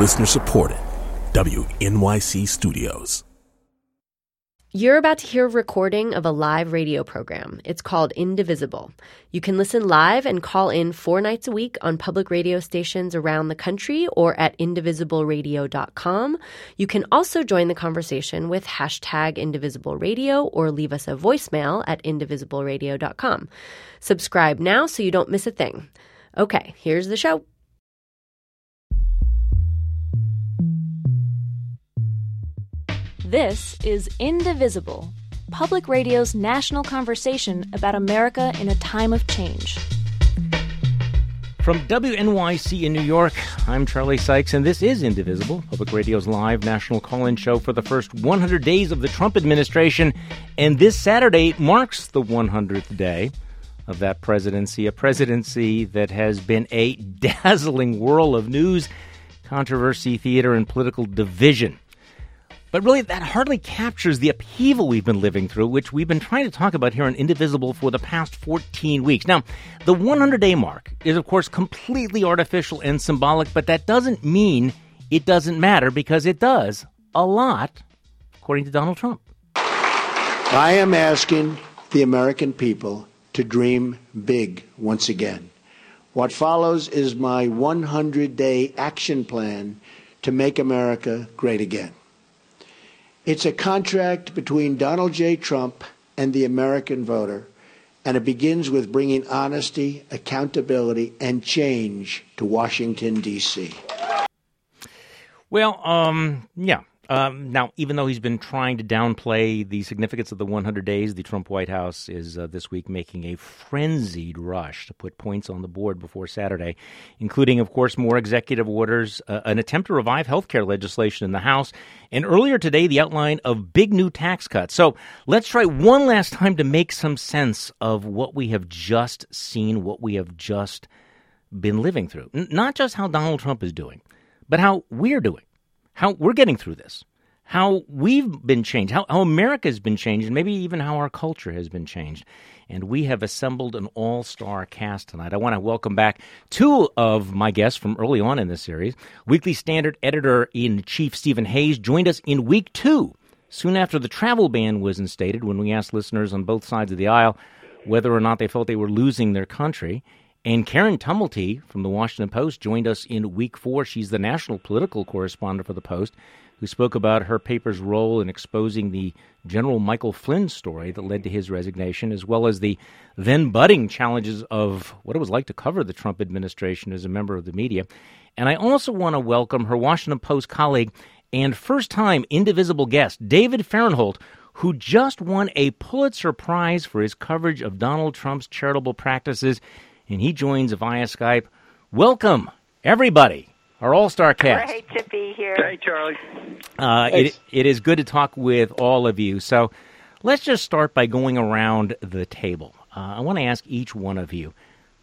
Listener supported. WNYC Studios. You're about to hear a recording of a live radio program. It's called Indivisible. You can listen live and call in four nights a week on public radio stations around the country or at indivisibleradio.com. You can also join the conversation with hashtag indivisibleradio or leave us a voicemail at indivisibleradio.com. Subscribe now so you don't miss a thing. Okay, here's the show. This is Indivisible, public radio's national conversation about America in a time of change. From WNYC in New York, I'm Charlie Sykes, and this is Indivisible, Public Radio's live national call in show for the first 100 days of the Trump administration. And this Saturday marks the 100th day of that presidency, a presidency that has been a dazzling whirl of news, controversy, theater, and political division. But really, that hardly captures the upheaval we've been living through, which we've been trying to talk about here on Indivisible for the past 14 weeks. Now, the 100 day mark is, of course, completely artificial and symbolic, but that doesn't mean it doesn't matter because it does a lot, according to Donald Trump. I am asking the American people to dream big once again. What follows is my 100 day action plan to make America great again. It's a contract between Donald J. Trump and the American voter, and it begins with bringing honesty, accountability, and change to Washington, D.C. Well, um, yeah. Um, now, even though he's been trying to downplay the significance of the 100 days, the Trump White House is uh, this week making a frenzied rush to put points on the board before Saturday, including, of course, more executive orders, uh, an attempt to revive health care legislation in the House, and earlier today, the outline of big new tax cuts. So let's try one last time to make some sense of what we have just seen, what we have just been living through. N- not just how Donald Trump is doing, but how we're doing how we're getting through this, how we've been changed, how, how America has been changed, and maybe even how our culture has been changed. And we have assembled an all star cast tonight. I want to welcome back two of my guests from early on in this series. Weekly Standard editor in chief Stephen Hayes joined us in week two, soon after the travel ban was instated, when we asked listeners on both sides of the aisle whether or not they felt they were losing their country. And Karen Tumulty from the Washington Post joined us in week four. She's the national political correspondent for the Post, who spoke about her paper's role in exposing the General Michael Flynn story that led to his resignation, as well as the then budding challenges of what it was like to cover the Trump administration as a member of the media. And I also want to welcome her Washington Post colleague and first time indivisible guest, David Fahrenthold, who just won a Pulitzer Prize for his coverage of Donald Trump's charitable practices and he joins via Skype. Welcome, everybody, our all star cast. Great to be here. Hey, Charlie. Uh, it, it is good to talk with all of you. So let's just start by going around the table. Uh, I want to ask each one of you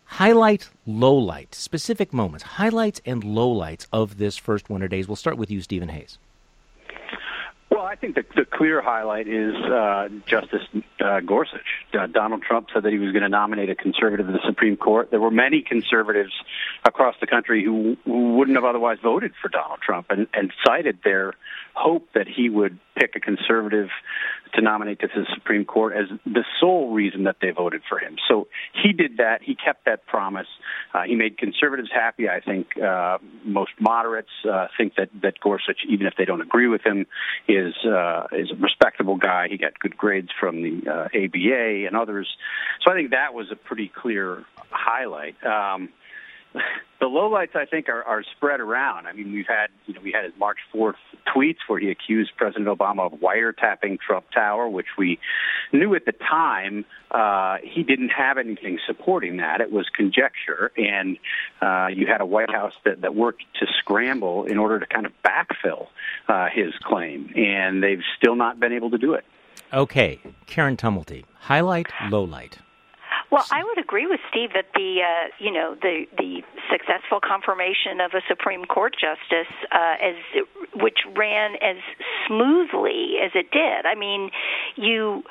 highlight, lowlight, specific moments, highlights and lowlights of this first winter days. We'll start with you, Stephen Hayes. Well, I think the, the clear highlight is uh, Justice uh, Gorsuch. Uh, Donald Trump said that he was going to nominate a conservative to the Supreme Court. There were many conservatives across the country who, who wouldn't have otherwise voted for Donald Trump and, and cited their hope that he would pick a conservative to nominate to the Supreme Court as the sole reason that they voted for him. So he did that. He kept that promise. Uh, he made conservatives happy. I think uh, most moderates uh, think that that Gorsuch, even if they don't agree with him, is uh, is a respectable guy. He got good grades from the uh, ABA and others. So I think that was a pretty clear highlight. Um, the lowlights I think are, are spread around. I mean, we've had you know we had his March 4th tweets where he accused President Obama of wiretapping Trump Tower, which we knew at the time uh, he didn't have anything supporting that. It was conjecture, and uh, you had a White House that, that worked to scramble in order to kind of backfill uh, his claim, and they've still not been able to do it. Okay, Karen Tumulty, highlight, lowlight. Well, I would agree with Steve that the uh, you know the the successful confirmation of a Supreme Court justice uh, as which ran as smoothly as it did. I mean, you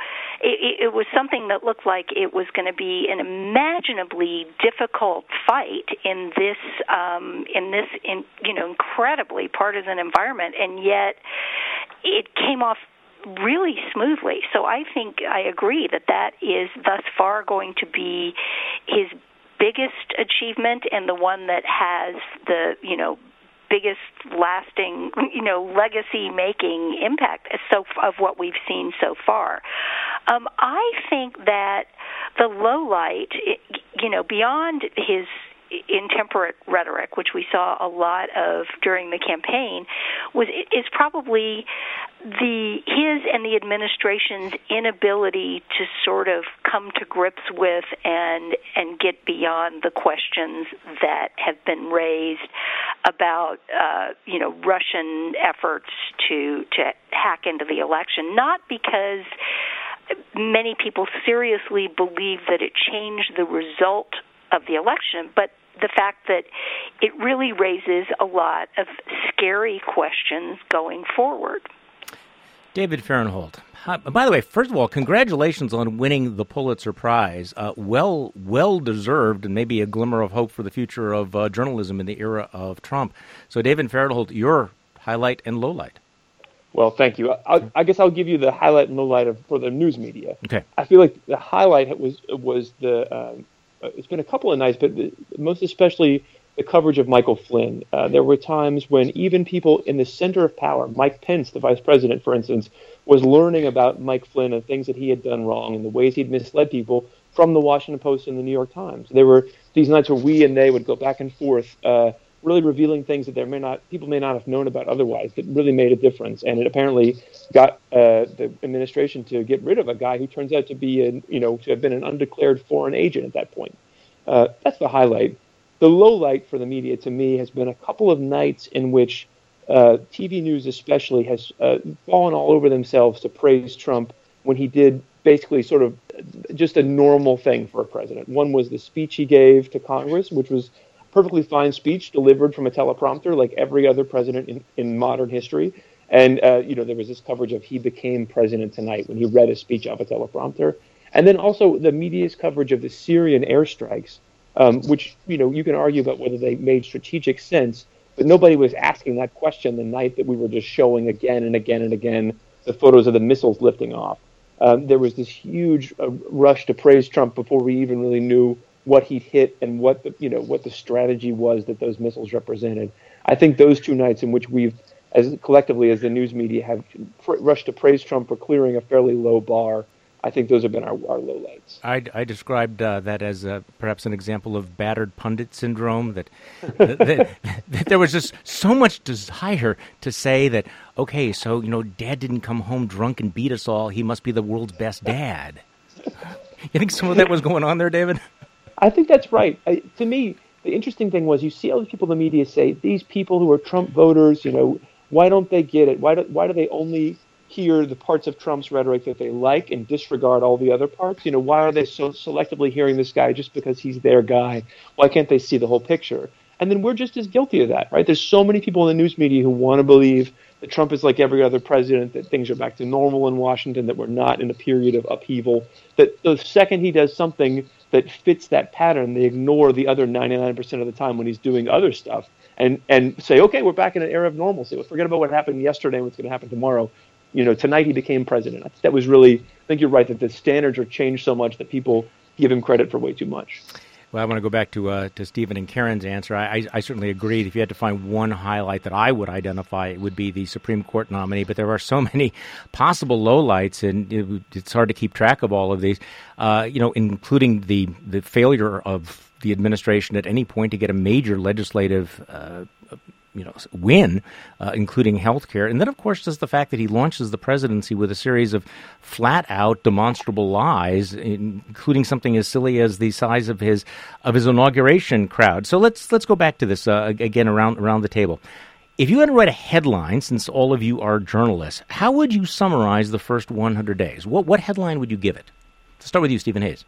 it, it was something that looked like it was going to be an imaginably difficult fight in this um, in this in, you know incredibly partisan environment, and yet it came off really smoothly. So I think I agree that that is thus far going to be his biggest achievement and the one that has the you know biggest lasting you know legacy making impact so of what we've seen so far um i think that the low light you know beyond his intemperate rhetoric, which we saw a lot of during the campaign, was is probably the his and the administration's inability to sort of come to grips with and and get beyond the questions that have been raised about uh, you know Russian efforts to to hack into the election, not because many people seriously believe that it changed the result of the election, but the fact that it really raises a lot of scary questions going forward. David Fahrenthold. by the way, first of all, congratulations on winning the Pulitzer Prize. Uh, well, well deserved, and maybe a glimmer of hope for the future of uh, journalism in the era of Trump. So, David Fahrenthold, your highlight and lowlight. Well, thank you. I, I, guess I'll give you the highlight and lowlight of, for the news media. Okay. I feel like the highlight was was the um, uh, it's been a couple of nights, but most especially the coverage of Michael Flynn. Uh, there were times when even people in the center of power, Mike Pence, the vice president, for instance, was learning about Mike Flynn and things that he had done wrong and the ways he'd misled people from the Washington Post and the New York Times. There were these nights where we and they would go back and forth, uh, really revealing things that there may not people may not have known about otherwise that really made a difference. And it apparently got uh, the administration to get rid of a guy who turns out to be, a, you know, to have been an undeclared foreign agent at that point. Uh, that's the highlight. The low light for the media to me has been a couple of nights in which uh, TV news, especially, has uh, fallen all over themselves to praise Trump when he did basically sort of just a normal thing for a president. One was the speech he gave to Congress, which was perfectly fine speech delivered from a teleprompter, like every other president in, in modern history. And uh, you know, there was this coverage of he became president tonight when he read a speech off a teleprompter. And then also the media's coverage of the Syrian airstrikes, um, which you know you can argue about whether they made strategic sense, but nobody was asking that question the night that we were just showing again and again and again the photos of the missiles lifting off. Um, there was this huge uh, rush to praise Trump before we even really knew what he'd hit and what the you know what the strategy was that those missiles represented. I think those two nights in which we've as collectively as the news media have rushed to praise Trump for clearing a fairly low bar I think those have been our, our lowlights. I, I described uh, that as uh, perhaps an example of battered pundit syndrome. That, that, that, that, there was just so much desire to say that, okay, so you know, Dad didn't come home drunk and beat us all. He must be the world's best dad. you think some of that was going on there, David? I think that's right. I, to me, the interesting thing was you see all these people in the media say these people who are Trump voters, you know, why don't they get it? Why do, why do they only hear the parts of Trump's rhetoric that they like and disregard all the other parts? You know, why are they so selectively hearing this guy just because he's their guy? Why can't they see the whole picture? And then we're just as guilty of that, right? There's so many people in the news media who want to believe that Trump is like every other president, that things are back to normal in Washington, that we're not in a period of upheaval, that the second he does something that fits that pattern, they ignore the other 99% of the time when he's doing other stuff and, and say, okay, we're back in an era of normalcy. Forget about what happened yesterday and what's going to happen tomorrow you know, tonight he became president. That was really, I think you're right that the standards are changed so much that people give him credit for way too much. Well, I want to go back to uh, to Stephen and Karen's answer. I, I, I, certainly agreed. If you had to find one highlight that I would identify, it would be the Supreme Court nominee. But there are so many possible lowlights, and it, it's hard to keep track of all of these. Uh, you know, including the the failure of the administration at any point to get a major legislative uh, you know win, uh, including health care, and then of course just the fact that he launches the presidency with a series of flat out demonstrable lies, including something as silly as the size of his of his inauguration crowd. So let's let's go back to this uh, again around around the table. If you had to write a headline, since all of you are journalists, how would you summarize the first 100 days? What what headline would you give it? To start with you, Stephen Hayes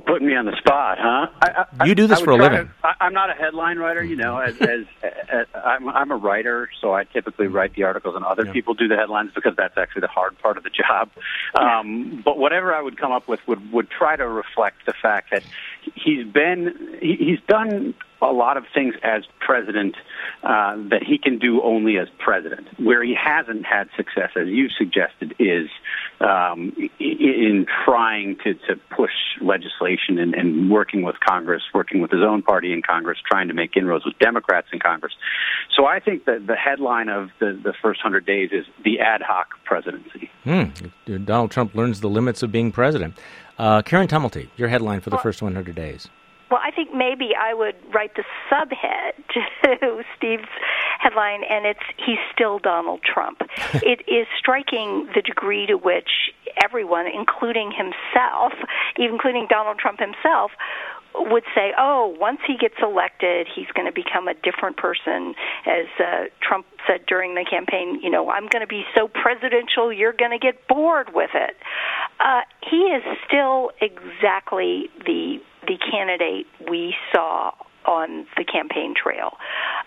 putting me on the spot, huh? I, I, you do this I for a living. To, I, am not a headline writer, you know. As, as, as, I'm, I'm a writer, so I typically write the articles, and other yeah. people do the headlines because that's actually the hard part of the job. Um, but whatever I would come up with would would try to reflect the fact that he's been he, he's done a lot of things as president uh, that he can do only as president. Where he hasn't had success, as you've suggested, is um, in trying to, to push legislation and, and working with Congress, working with his own party in Congress, trying to make inroads with Democrats in Congress. So I think that the headline of the, the first hundred days is the ad hoc presidency. Hmm. Donald Trump learns the limits of being president. Uh, Karen Tumulty, your headline for the first 100 days. Well, I think maybe I would write the subhead to Steve's headline, and it's He's Still Donald Trump. it is striking the degree to which everyone, including himself, even including Donald Trump himself, would say, oh, once he gets elected, he's going to become a different person. As uh, Trump said during the campaign, you know, I'm going to be so presidential, you're going to get bored with it. Uh, is still exactly the the candidate we saw on the campaign trail.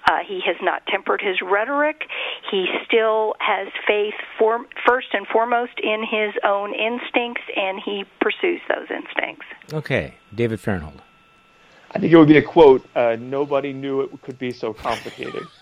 Uh, he has not tempered his rhetoric. He still has faith for, first and foremost in his own instincts, and he pursues those instincts. Okay, David Fahrenthold. I think it would be a quote. Uh, Nobody knew it could be so complicated.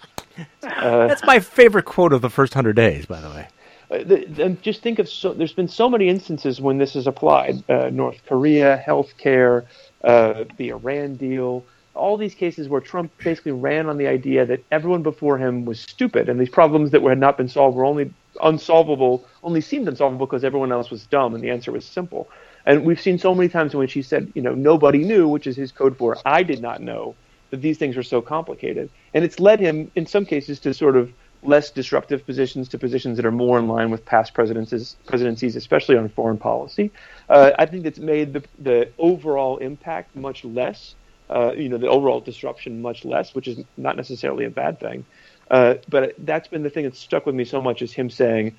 Uh, That's my favorite quote of the first hundred days, by the way. Uh, just think of so. There's been so many instances when this is applied: uh, North Korea, healthcare, uh, the Iran deal, all these cases where Trump basically ran on the idea that everyone before him was stupid, and these problems that had not been solved were only unsolvable, only seemed unsolvable because everyone else was dumb, and the answer was simple. And we've seen so many times in which he said, you know, nobody knew, which is his code for I did not know that these things were so complicated. And it's led him, in some cases, to sort of less disruptive positions to positions that are more in line with past presidencies, presidencies especially on foreign policy. Uh, I think it's made the, the overall impact much less, uh, you know, the overall disruption much less, which is not necessarily a bad thing. Uh, but that's been the thing that's stuck with me so much is him saying,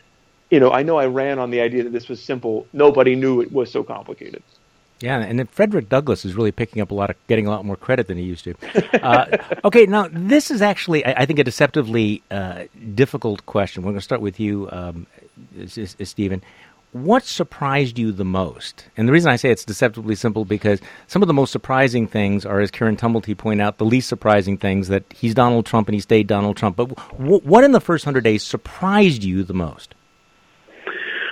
you know, I know I ran on the idea that this was simple. Nobody knew it was so complicated. Yeah, and then Frederick Douglass is really picking up a lot of, getting a lot more credit than he used to. Uh, okay, now this is actually, I, I think, a deceptively uh, difficult question. We're going to start with you, um, Stephen. What surprised you the most? And the reason I say it's deceptively simple because some of the most surprising things are, as Karen Tumulty pointed out, the least surprising things that he's Donald Trump and he stayed Donald Trump. But w- what in the first hundred days surprised you the most?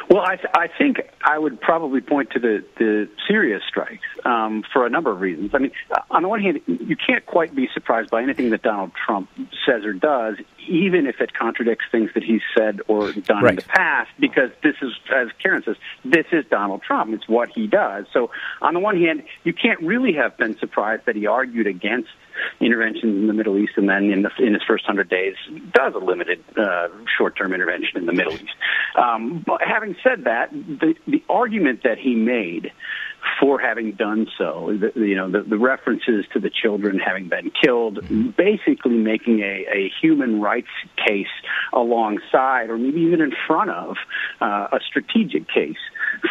Well, I, th- I think I would probably point to the, the Syria strikes um, for a number of reasons. I mean, on the one hand, you can't quite be surprised by anything that Donald Trump says or does, even if it contradicts things that he's said or done right. in the past, because this is, as Karen says, this is Donald Trump. It's what he does. So, on the one hand, you can't really have been surprised that he argued against interventions in the Middle East, and then in, the, in his first hundred days does a limited uh, short-term intervention in the Middle East. Um, but having said that, the, the argument that he made for having done so. The, you know, the, the, references to the children having been killed, basically making a, a human rights case alongside, or maybe even in front of, uh, a strategic case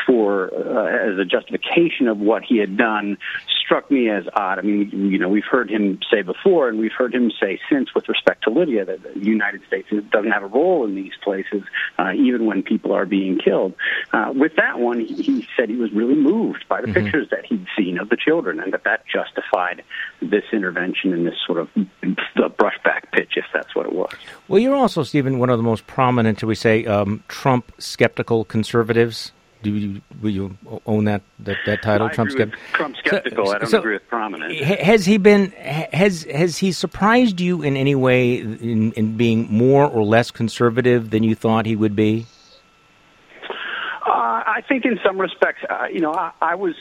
for uh, as a justification of what he had done struck me as odd. I mean, you know, we've heard him say before, and we've heard him say since, with respect to Libya, that the United States doesn't have a role in these places, uh, even when people are being killed. Uh, with that one, he, he said he was really moved by the mm-hmm. pictures that he'd seen of the children, and that that justified this intervention in this sort of the brushback pitch, if that's what it was. Well, you're also, Stephen, one of the most prominent, shall we say, um, Trump skeptical conservatives do you will you own that that, that title? Trump, skeptical. Trump skeptical. So, I don't so agree with prominent. Has he been has has he surprised you in any way in, in being more or less conservative than you thought he would be? Uh, I think in some respects, uh, you know, I, I was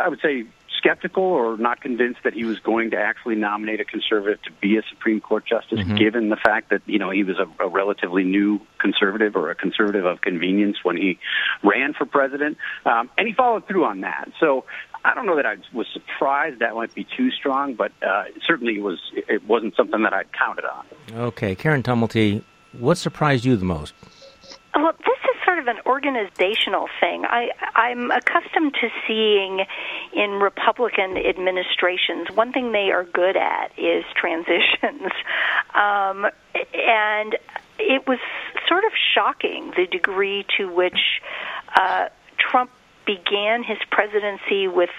I would say skeptical or not convinced that he was going to actually nominate a conservative to be a Supreme Court justice, mm-hmm. given the fact that you know he was a, a relatively new conservative or a conservative of convenience when he ran for president, um, and he followed through on that. So I don't know that I was surprised. That might be too strong, but uh, certainly it was. It wasn't something that I'd counted on. Okay, Karen Tumulty, what surprised you the most? Well, this is sort of an organizational thing. I, I'm accustomed to seeing in Republican administrations one thing they are good at is transitions, um, and it was sort of shocking the degree to which uh, Trump began his presidency with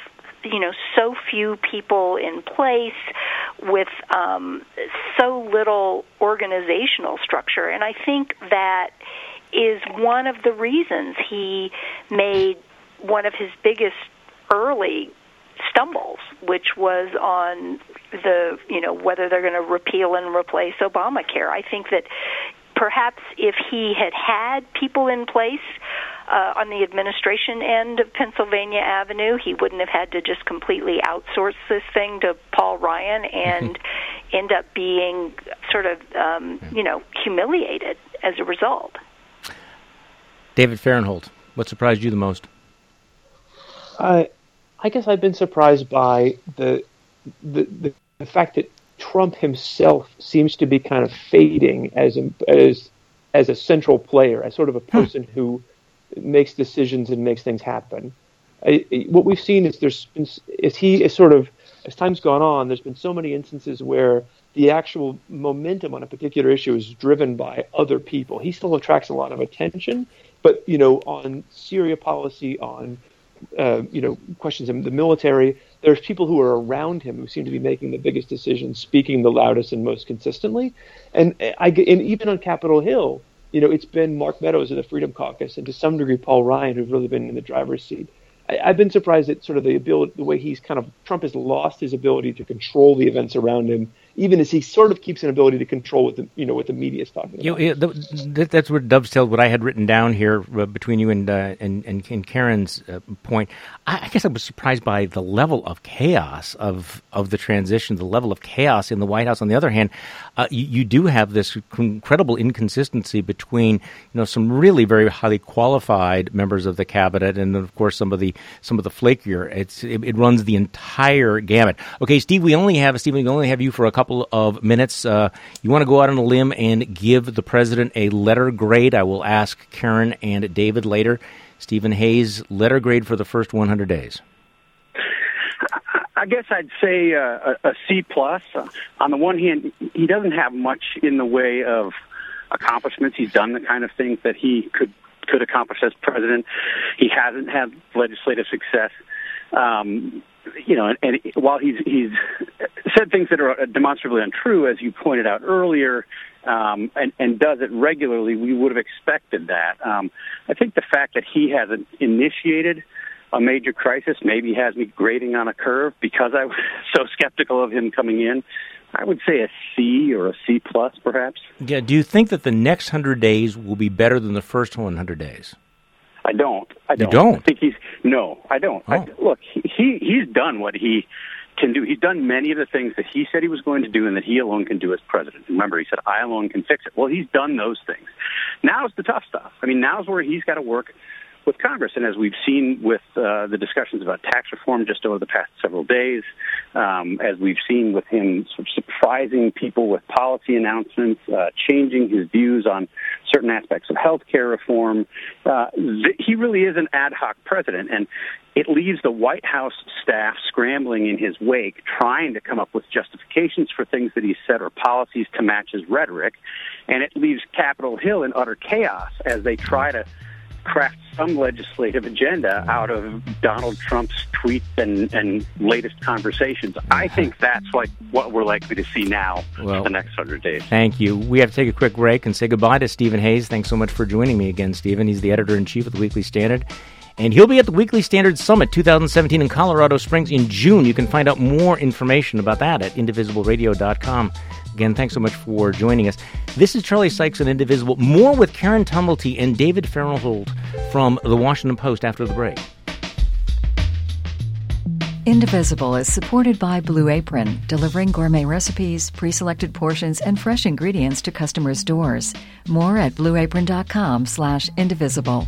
you know so few people in place with um, so little organizational structure and i think that is one of the reasons he made one of his biggest early stumbles which was on the you know whether they're going to repeal and replace obamacare i think that perhaps if he had had people in place uh, on the administration end of Pennsylvania Avenue, he wouldn't have had to just completely outsource this thing to Paul Ryan and end up being sort of, um, you know, humiliated as a result. David Fahrenthold, what surprised you the most? Uh, I guess I've been surprised by the, the, the the fact that Trump himself seems to be kind of fading as a, as as a central player, as sort of a person hmm. who makes decisions and makes things happen. I, what we've seen is there's been, is he is sort of as time's gone on, there's been so many instances where the actual momentum on a particular issue is driven by other people. He still attracts a lot of attention, but you know, on Syria policy, on uh, you know questions of the military, there's people who are around him who seem to be making the biggest decisions, speaking the loudest and most consistently. And I and even on Capitol Hill, you know, it's been Mark Meadows of the Freedom Caucus and to some degree Paul Ryan who've really been in the driver's seat. I, have been surprised at sort of the ability, the way he's kind of Trump has lost his ability to control the events around him even as he sort of keeps an ability to control what the you know what the media is talking about. You know, that, that's what dovetailed what I had written down here uh, between you and, uh, and, and and Karen's uh, point. I, I, guess I was surprised by the level of chaos of of the transition, the level of chaos in the White House. On the other hand, uh, you, you, do have this incredible inconsistency between you know some really very highly qualified members of the cabinet, and of course some of the some of the flakier. It's it, it runs the entire gamut. Okay, Steve, we only have Steve, we only have you for a couple couple of minutes. Uh, you want to go out on a limb and give the president a letter grade? I will ask Karen and David later. Stephen Hayes, letter grade for the first 100 days. I guess I'd say uh, a, a C plus. On the one hand, he doesn't have much in the way of accomplishments. He's done the kind of things that he could could accomplish as president. He hasn't had legislative success. Um, you know, and, and while he's he's said things that are demonstrably untrue, as you pointed out earlier, um, and, and does it regularly, we would have expected that. Um, I think the fact that he hasn't initiated a major crisis maybe has me grading on a curve because I was so skeptical of him coming in. I would say a C or a C plus, perhaps. Yeah. Do you think that the next hundred days will be better than the first one hundred days? I don't. I don't. You don't? I think he's no. I don't. Oh. I, look, he he's done what he can do. He's done many of the things that he said he was going to do and that he alone can do as president. Remember, he said, I alone can fix it. Well, he's done those things. Now's the tough stuff. I mean, now's where he's got to work with Congress. And as we've seen with uh, the discussions about tax reform just over the past several days, um, as we've seen with him sort of surprising people with policy announcements, uh, changing his views on certain aspects of health care reform, uh, th- he really is an ad hoc president. And it leaves the White House staff scrambling in his wake, trying to come up with justifications for things that he said or policies to match his rhetoric. And it leaves Capitol Hill in utter chaos as they try to craft some legislative agenda out of Donald Trump's tweets and, and latest conversations. I think that's like what we're likely to see now well, for the next hundred days. Thank you. We have to take a quick break and say goodbye to Stephen Hayes. Thanks so much for joining me again, Stephen. He's the editor in chief of the Weekly Standard. And he'll be at the Weekly Standard Summit 2017 in Colorado Springs in June. You can find out more information about that at indivisibleradio.com. Again, thanks so much for joining us. This is Charlie Sykes and Indivisible. More with Karen Tumulty and David Fahrenthold from the Washington Post after the break. Indivisible is supported by Blue Apron, delivering gourmet recipes, pre-selected portions, and fresh ingredients to customers' doors. More at blueapron.com slash indivisible.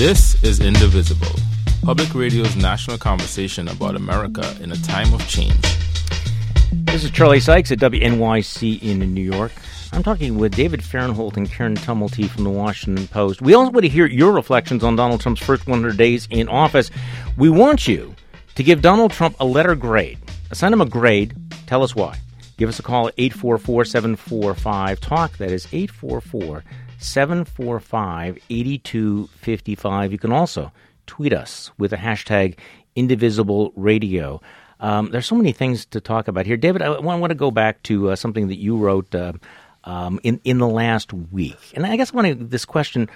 This is Indivisible, public radio's national conversation about America in a time of change. This is Charlie Sykes at WNYC in New York. I'm talking with David Fahrenthold and Karen Tumulty from the Washington Post. We also want to hear your reflections on Donald Trump's first 100 days in office. We want you to give Donald Trump a letter grade. Assign him a grade. Tell us why. Give us a call at 844 745 TALK. That is 844 745 8255. You can also tweet us with the hashtag Indivisible Radio. Um, there's so many things to talk about here. David, I want, to go back to uh, something that you wrote uh, um, in, in the last week. And I guess I want to this question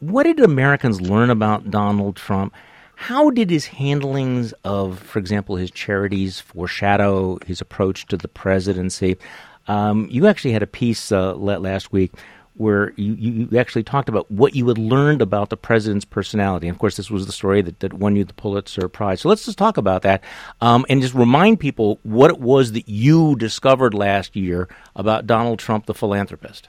what did Americans learn about Donald Trump? How did his handlings of, for example, his charities foreshadow his approach to the presidency? Um, you actually had a piece uh, last week where you, you actually talked about what you had learned about the president's personality. And of course, this was the story that, that won you the Pulitzer Prize. So let's just talk about that um, and just remind people what it was that you discovered last year about Donald Trump, the philanthropist.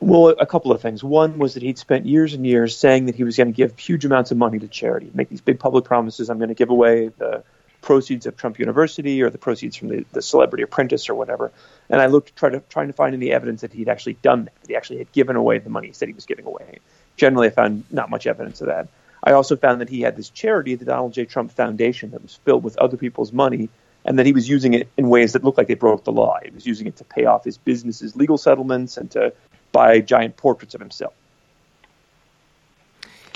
Well, a couple of things. One was that he'd spent years and years saying that he was going to give huge amounts of money to charity, make these big public promises. I'm going to give away the proceeds of Trump University or the proceeds from the, the Celebrity Apprentice or whatever. And I looked try to trying to find any evidence that he'd actually done that, that he actually had given away the money he said he was giving away. Generally, I found not much evidence of that. I also found that he had this charity, the Donald J. Trump Foundation, that was filled with other people's money, and that he was using it in ways that looked like they broke the law. He was using it to pay off his business's legal settlements and to buy giant portraits of himself.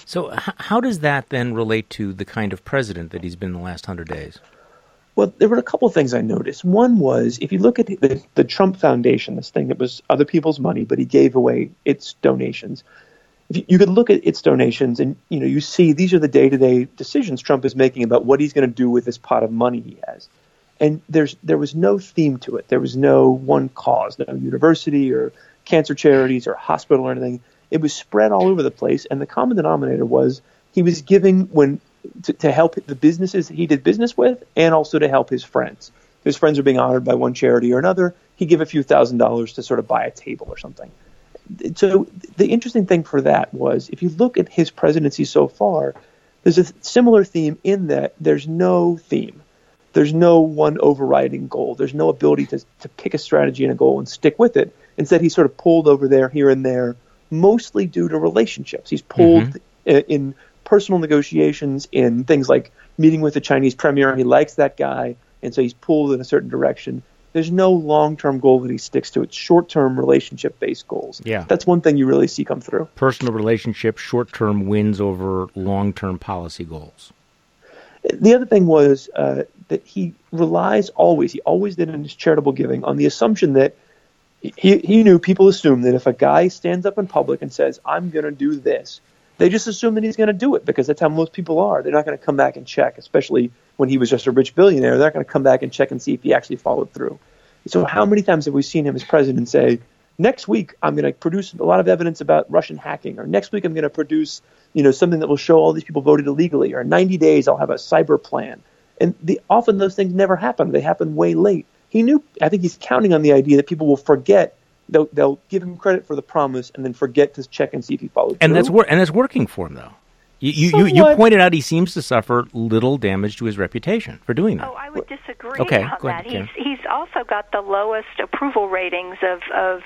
So, how does that then relate to the kind of president that he's been the last hundred days? Well, there were a couple of things I noticed. One was if you look at the, the Trump Foundation, this thing that was other people's money, but he gave away its donations. If you, you could look at its donations, and you know you see these are the day-to-day decisions Trump is making about what he's going to do with this pot of money he has. And there's there was no theme to it. There was no one cause, no university or cancer charities or hospital or anything it was spread all over the place, and the common denominator was he was giving when to, to help the businesses he did business with, and also to help his friends. His friends are being honored by one charity or another. He give a few thousand dollars to sort of buy a table or something. So the interesting thing for that was if you look at his presidency so far, there's a similar theme in that there's no theme. There's no one overriding goal. There's no ability to, to pick a strategy and a goal and stick with it. Instead, he sort of pulled over there, here and there, mostly due to relationships. He's pulled mm-hmm. in personal negotiations, in things like meeting with the Chinese premier. He likes that guy, and so he's pulled in a certain direction. There's no long term goal that he sticks to. It's short term relationship based goals. Yeah. That's one thing you really see come through. Personal relationship, short term wins over long term policy goals. The other thing was uh, that he relies always, he always did in his charitable giving, on the assumption that he, he knew people assume that if a guy stands up in public and says, I'm going to do this, they just assume that he's going to do it because that's how most people are. They're not going to come back and check, especially when he was just a rich billionaire. They're not going to come back and check and see if he actually followed through. So, how many times have we seen him as president say, next week I'm going to produce a lot of evidence about Russian hacking, or next week I'm going to produce, you know, something that will show all these people voted illegally, or in 90 days I'll have a cyber plan. And the, often those things never happen. They happen way late he knew. I think he's counting on the idea that people will forget. They'll, they'll give him credit for the promise and then forget to check and see if he followed and through. That's wor- and that's working for him though. You, you, you, you, pointed out he seems to suffer little damage to his reputation for doing that. Oh, I would disagree okay, on that. He's, he's also got the lowest approval ratings of, of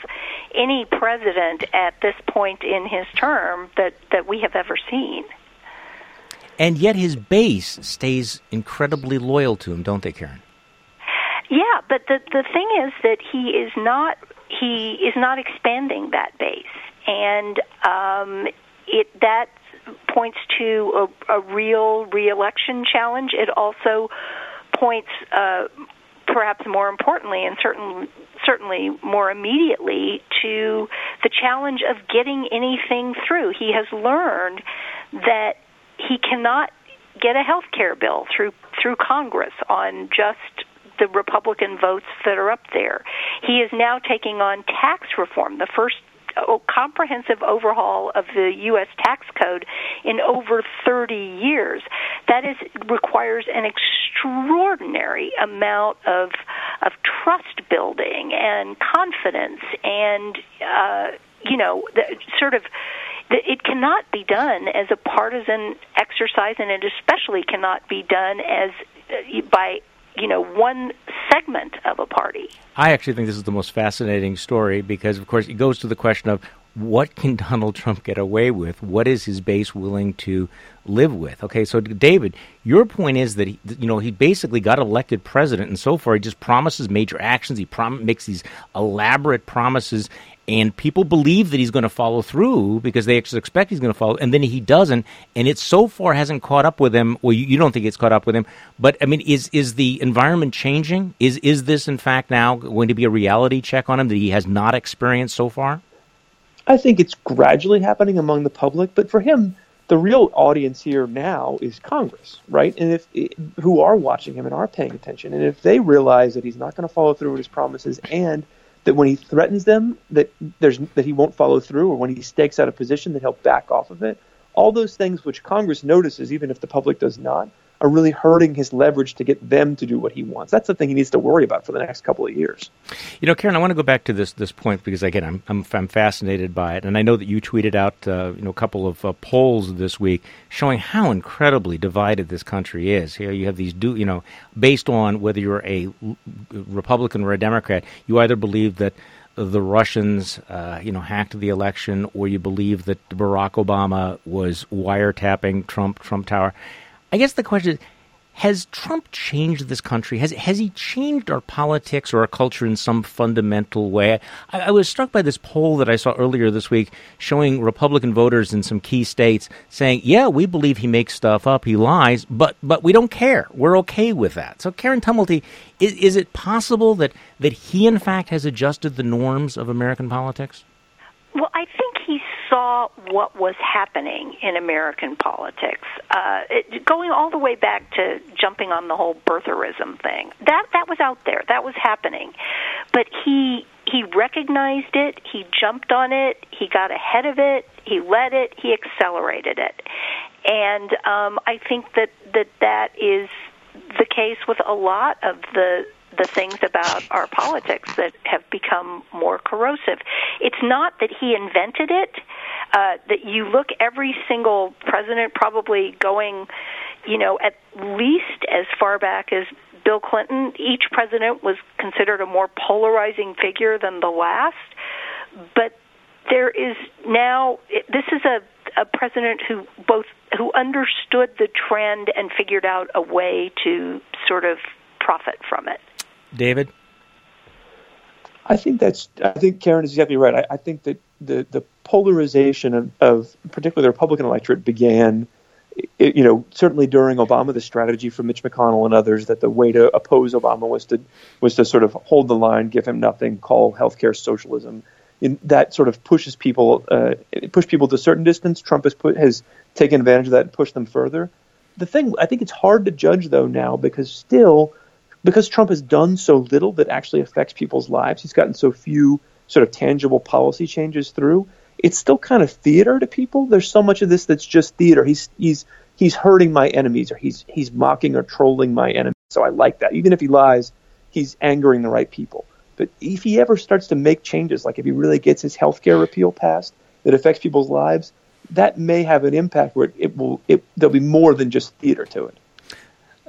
any president at this point in his term that, that we have ever seen. And yet his base stays incredibly loyal to him, don't they, Karen? Yeah, but the the thing is that he is not he is not expanding that base, and um, it that points to a, a real reelection challenge. It also points, uh, perhaps more importantly, and certain certainly more immediately to the challenge of getting anything through. He has learned that he cannot get a health care bill through through Congress on just the Republican votes that are up there. He is now taking on tax reform, the first oh, comprehensive overhaul of the U.S. tax code in over 30 years. That is requires an extraordinary amount of of trust building and confidence and uh, you know the, sort of it cannot be done as a partisan exercise, and it especially cannot be done as uh, by you know one segment of a party. I actually think this is the most fascinating story because, of course, it goes to the question of what can Donald Trump get away with? What is his base willing to live with? Okay, so David, your point is that he, you know he basically got elected president, and so far he just promises major actions. He prom- makes these elaborate promises, and people believe that he's going to follow through because they expect he's going to follow, and then he doesn't, and it so far hasn't caught up with him. Well, you, you, don't think it's caught up with him, but I mean, is is the environment changing? Is is this in fact now going to be a reality check on him that he has not experienced so far? I think it's gradually happening among the public, but for him, the real audience here now is Congress, right? And if who are watching him and are paying attention, and if they realize that he's not going to follow through with his promises and that when he threatens them that there's that he won't follow through or when he stakes out a position that he'll back off of it. All those things which congress notices even if the public does not are really hurting his leverage to get them to do what he wants. That's the thing he needs to worry about for the next couple of years. You know karen i want to go back to this this point because again i'm i'm, I'm fascinated by it. And i know that you tweeted out uh, you know a couple of uh, polls this week showing how incredibly divided this country is. Here you have these do you know based on whether you're a republican or a democrat you either believe that the Russians, uh, you know, hacked the election, or you believe that Barack Obama was wiretapping Trump Trump Tower. I guess the question is has Trump changed this country? Has has he changed our politics or our culture in some fundamental way? I, I, was struck by this poll that I saw earlier this week showing Republican voters in some key states saying, "Yeah, we believe he makes stuff up, he lies, but but we don't care. We're okay with that." So, Karen Tumulty, is, is it possible that that he in fact has adjusted the norms of American politics? Well, I think he saw what was happening in American politics, uh, it, going all the way back to jumping on the whole birtherism thing. That that was out there. That was happening, but he he recognized it. He jumped on it. He got ahead of it. He led it. He accelerated it, and um, I think that that that is the case with a lot of the the things about our politics that have become more corrosive. It's not that he invented it. Uh, that you look every single president probably going, you know, at least as far back as Bill Clinton. Each president was considered a more polarizing figure than the last, but there is now this is a a president who both who understood the trend and figured out a way to sort of profit from it. David? I think that's. I think Karen is exactly right. I, I think that the the polarization of, of, particularly the Republican electorate began, you know, certainly during Obama. The strategy from Mitch McConnell and others that the way to oppose Obama was to was to sort of hold the line, give him nothing, call healthcare socialism. In, that sort of pushes people, uh, push people to a certain distance. Trump has put has taken advantage of that and pushed them further. The thing I think it's hard to judge though now because still because Trump has done so little that actually affects people's lives, he's gotten so few sort of tangible policy changes through. It's still kind of theater to people. There's so much of this that's just theater. He's he's he's hurting my enemies, or he's he's mocking or trolling my enemies. So I like that. Even if he lies, he's angering the right people. But if he ever starts to make changes, like if he really gets his health care repeal passed that affects people's lives, that may have an impact where it, it will it, there'll be more than just theater to it.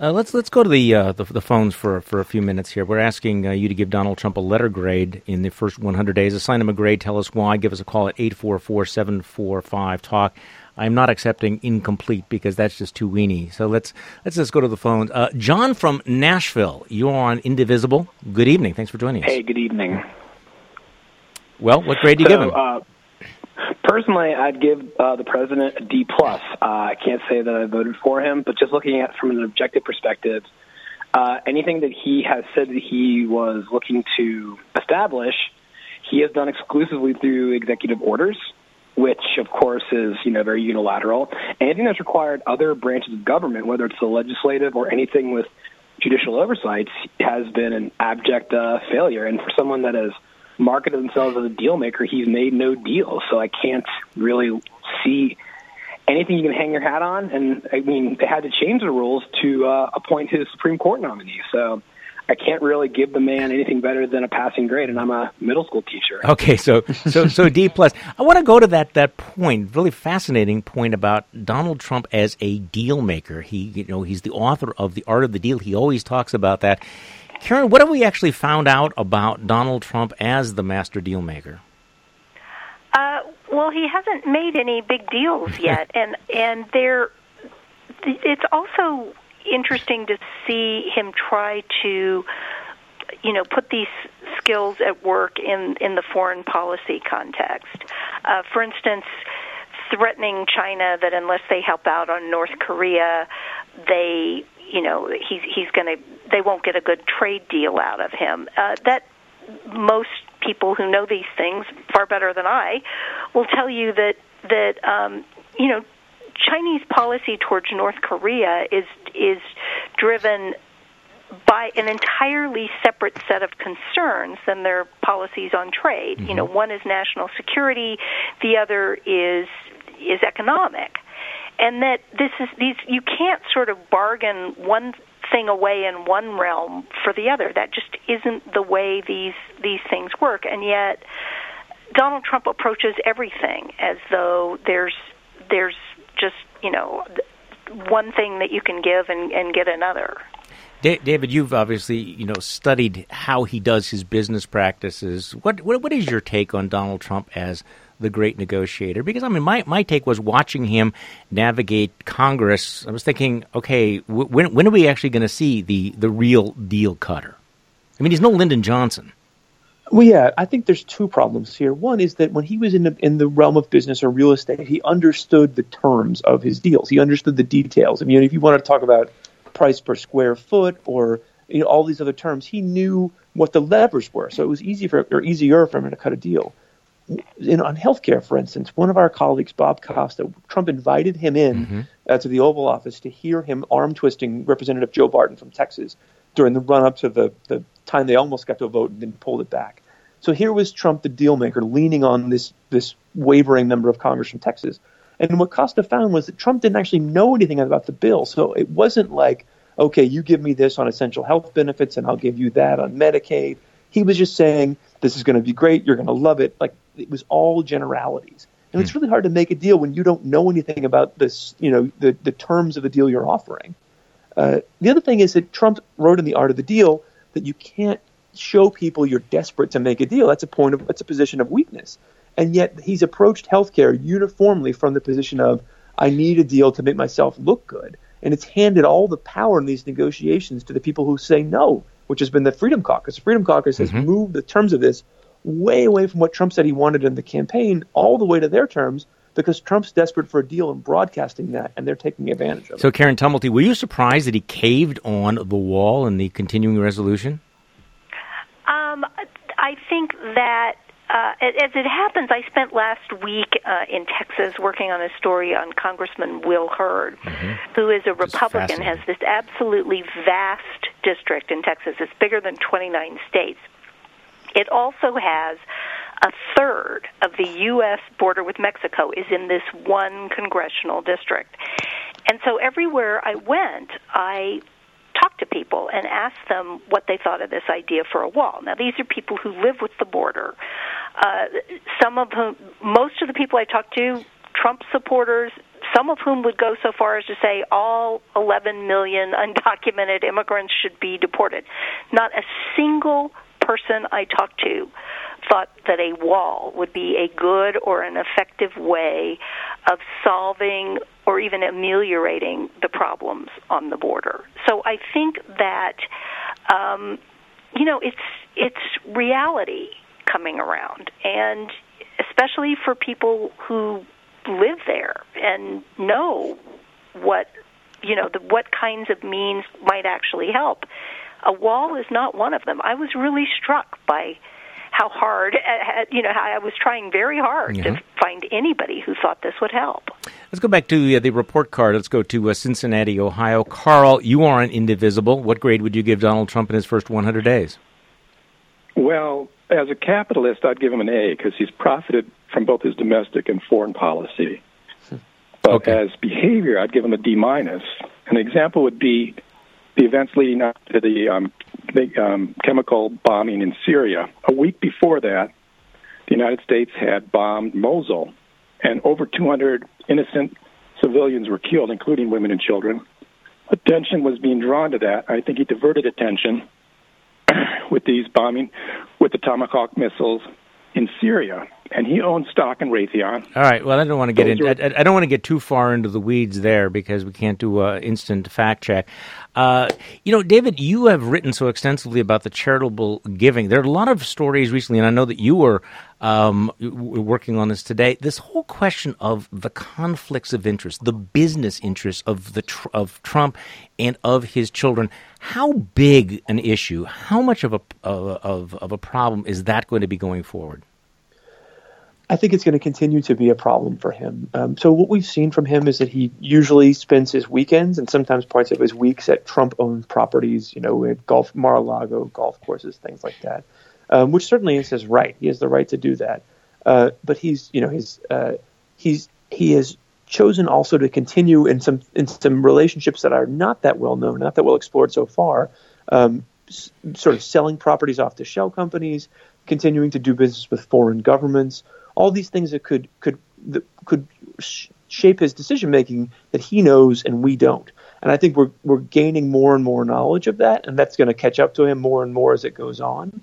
Uh, let's let's go to the, uh, the, the phones for for a few minutes here. We're asking uh, you to give Donald Trump a letter grade in the first 100 days. Assign him a grade. Tell us why. Give us a call at 844-745 talk. I'm not accepting incomplete because that's just too weeny. So let's let's just go to the phones. Uh, John from Nashville. You're on Indivisible. Good evening. Thanks for joining us. Hey, good evening. Well, what grade do you so, give him? Personally, I'd give uh, the president a D plus. Uh, I can't say that I voted for him, but just looking at it from an objective perspective, Uh, anything that he has said that he was looking to establish, he has done exclusively through executive orders, which of course is you know very unilateral. Anything that's required other branches of government, whether it's the legislative or anything with judicial oversight, has been an abject uh, failure. And for someone that has marketed themselves as a deal maker, he's made no deal. So I can't really see anything you can hang your hat on. And I mean, they had to change the rules to uh, appoint his Supreme Court nominee. So I can't really give the man anything better than a passing grade, and I'm a middle school teacher. Okay, so so so D plus. I want to go to that that point, really fascinating point about Donald Trump as a deal maker. He, you know, he's the author of the Art of the Deal. He always talks about that. Karen, what have we actually found out about Donald Trump as the master deal maker? Uh, well, he hasn't made any big deals yet, and and there, it's also interesting to see him try to, you know, put these skills at work in in the foreign policy context. Uh, for instance, threatening China that unless they help out on North Korea, they, you know, he's he's going to they won't get a good trade deal out of him. Uh, that most people who know these things far better than I will tell you that that um, you know Chinese policy towards North Korea is is driven by an entirely separate set of concerns than their policies on trade. Mm-hmm. You know, one is national security, the other is is economic. And that this is these you can't sort of bargain one thing away in one realm for the other. That just isn't the way these these things work. And yet, Donald Trump approaches everything as though there's there's just you know one thing that you can give and, and get another. David, you've obviously you know studied how he does his business practices. What what, what is your take on Donald Trump as the great negotiator? Because I mean, my, my take was watching him navigate Congress. I was thinking, okay, when when are we actually going to see the the real deal cutter? I mean, he's no Lyndon Johnson. Well, yeah, I think there's two problems here. One is that when he was in the in the realm of business or real estate, he understood the terms of his deals. He understood the details. I mean, if you want to talk about price per square foot or you know all these other terms, he knew what the levers were. So it was easy for or easier for him to cut a deal in, on healthcare, for instance, one of our colleagues, Bob Costa, Trump invited him in mm-hmm. uh, to the Oval Office to hear him arm twisting Representative Joe Barton from Texas during the run up to the, the time they almost got to a vote and then pulled it back. So here was Trump, the deal maker, leaning on this this wavering member of Congress from Texas. And what Costa found was that Trump didn't actually know anything about the bill. So it wasn't like, okay, you give me this on essential health benefits and I'll give you that on Medicaid. He was just saying, this is going to be great. You're going to love it. Like it was all generalities. And hmm. it's really hard to make a deal when you don't know anything about this, you know, the, the terms of the deal you're offering. Uh, the other thing is that Trump wrote in the Art of the Deal that you can't show people you're desperate to make a deal. That's a point of that's a position of weakness. And yet he's approached healthcare uniformly from the position of I need a deal to make myself look good. And it's handed all the power in these negotiations to the people who say no, which has been the Freedom Caucus. The Freedom Caucus has mm-hmm. moved the terms of this way away from what Trump said he wanted in the campaign, all the way to their terms, because Trump's desperate for a deal and broadcasting that, and they're taking advantage of so, it. So, Karen Tumulty, were you surprised that he caved on the wall in the continuing resolution? Um, I think that uh, as it happens, I spent last week uh, in Texas working on a story on Congressman Will Hurd, mm-hmm. who is a Republican, has this absolutely vast district in Texas. It's bigger than 29 states. It also has a third of the U.S. border with Mexico is in this one congressional district. And so everywhere I went, I talked to people and asked them what they thought of this idea for a wall. Now, these are people who live with the border. Uh, some of whom, most of the people I talked to, Trump supporters, some of whom would go so far as to say all 11 million undocumented immigrants should be deported. Not a single person I talked to thought that a wall would be a good or an effective way of solving or even ameliorating the problems on the border. So I think that um, you know it's it's reality coming around, and especially for people who live there and know what you know the, what kinds of means might actually help. A wall is not one of them. I was really struck by how hard, you know, I was trying very hard Yeah. to find anybody who thought this would help. Let's go back to uh, the report card. Let's go to uh, Cincinnati, Ohio. Carl, you are an indivisible. What grade would you give Donald Trump in his first 100 days? Well, as a capitalist, I'd give him an A because he's profited from both his domestic and foreign policy. But as behavior, I'd give him a D minus. An example would be the events leading up to the um, big um, chemical bombing in Syria. A week before that, the United States had bombed Mosul, and over 200 innocent civilians were killed, including women and children. Attention was being drawn to that. I think he diverted attention with these bombing with the Tomahawk missiles in Syria, and he owns stock in Raytheon. All right. Well, I don't want to get in. I, I don't want to get too far into the weeds there because we can't do a instant fact check. Uh, you know, David, you have written so extensively about the charitable giving. There are a lot of stories recently, and I know that you were um, working on this today. This whole question of the conflicts of interest, the business interests of the tr- of Trump and of his children. How big an issue? How much of a of, of a problem is that going to be going forward? I think it's going to continue to be a problem for him. Um, so what we've seen from him is that he usually spends his weekends and sometimes parts of his weeks at Trump-owned properties, you know, at golf Mar-a-Lago golf courses, things like that, um, which certainly is his right. He has the right to do that. Uh, but he's, you know, he's uh, he's he has chosen also to continue in some in some relationships that are not that well known, not that well explored so far. Um, s- sort of selling properties off to shell companies, continuing to do business with foreign governments, all these things that could could that could sh- shape his decision making that he knows and we don't. And I think we're we're gaining more and more knowledge of that, and that's going to catch up to him more and more as it goes on.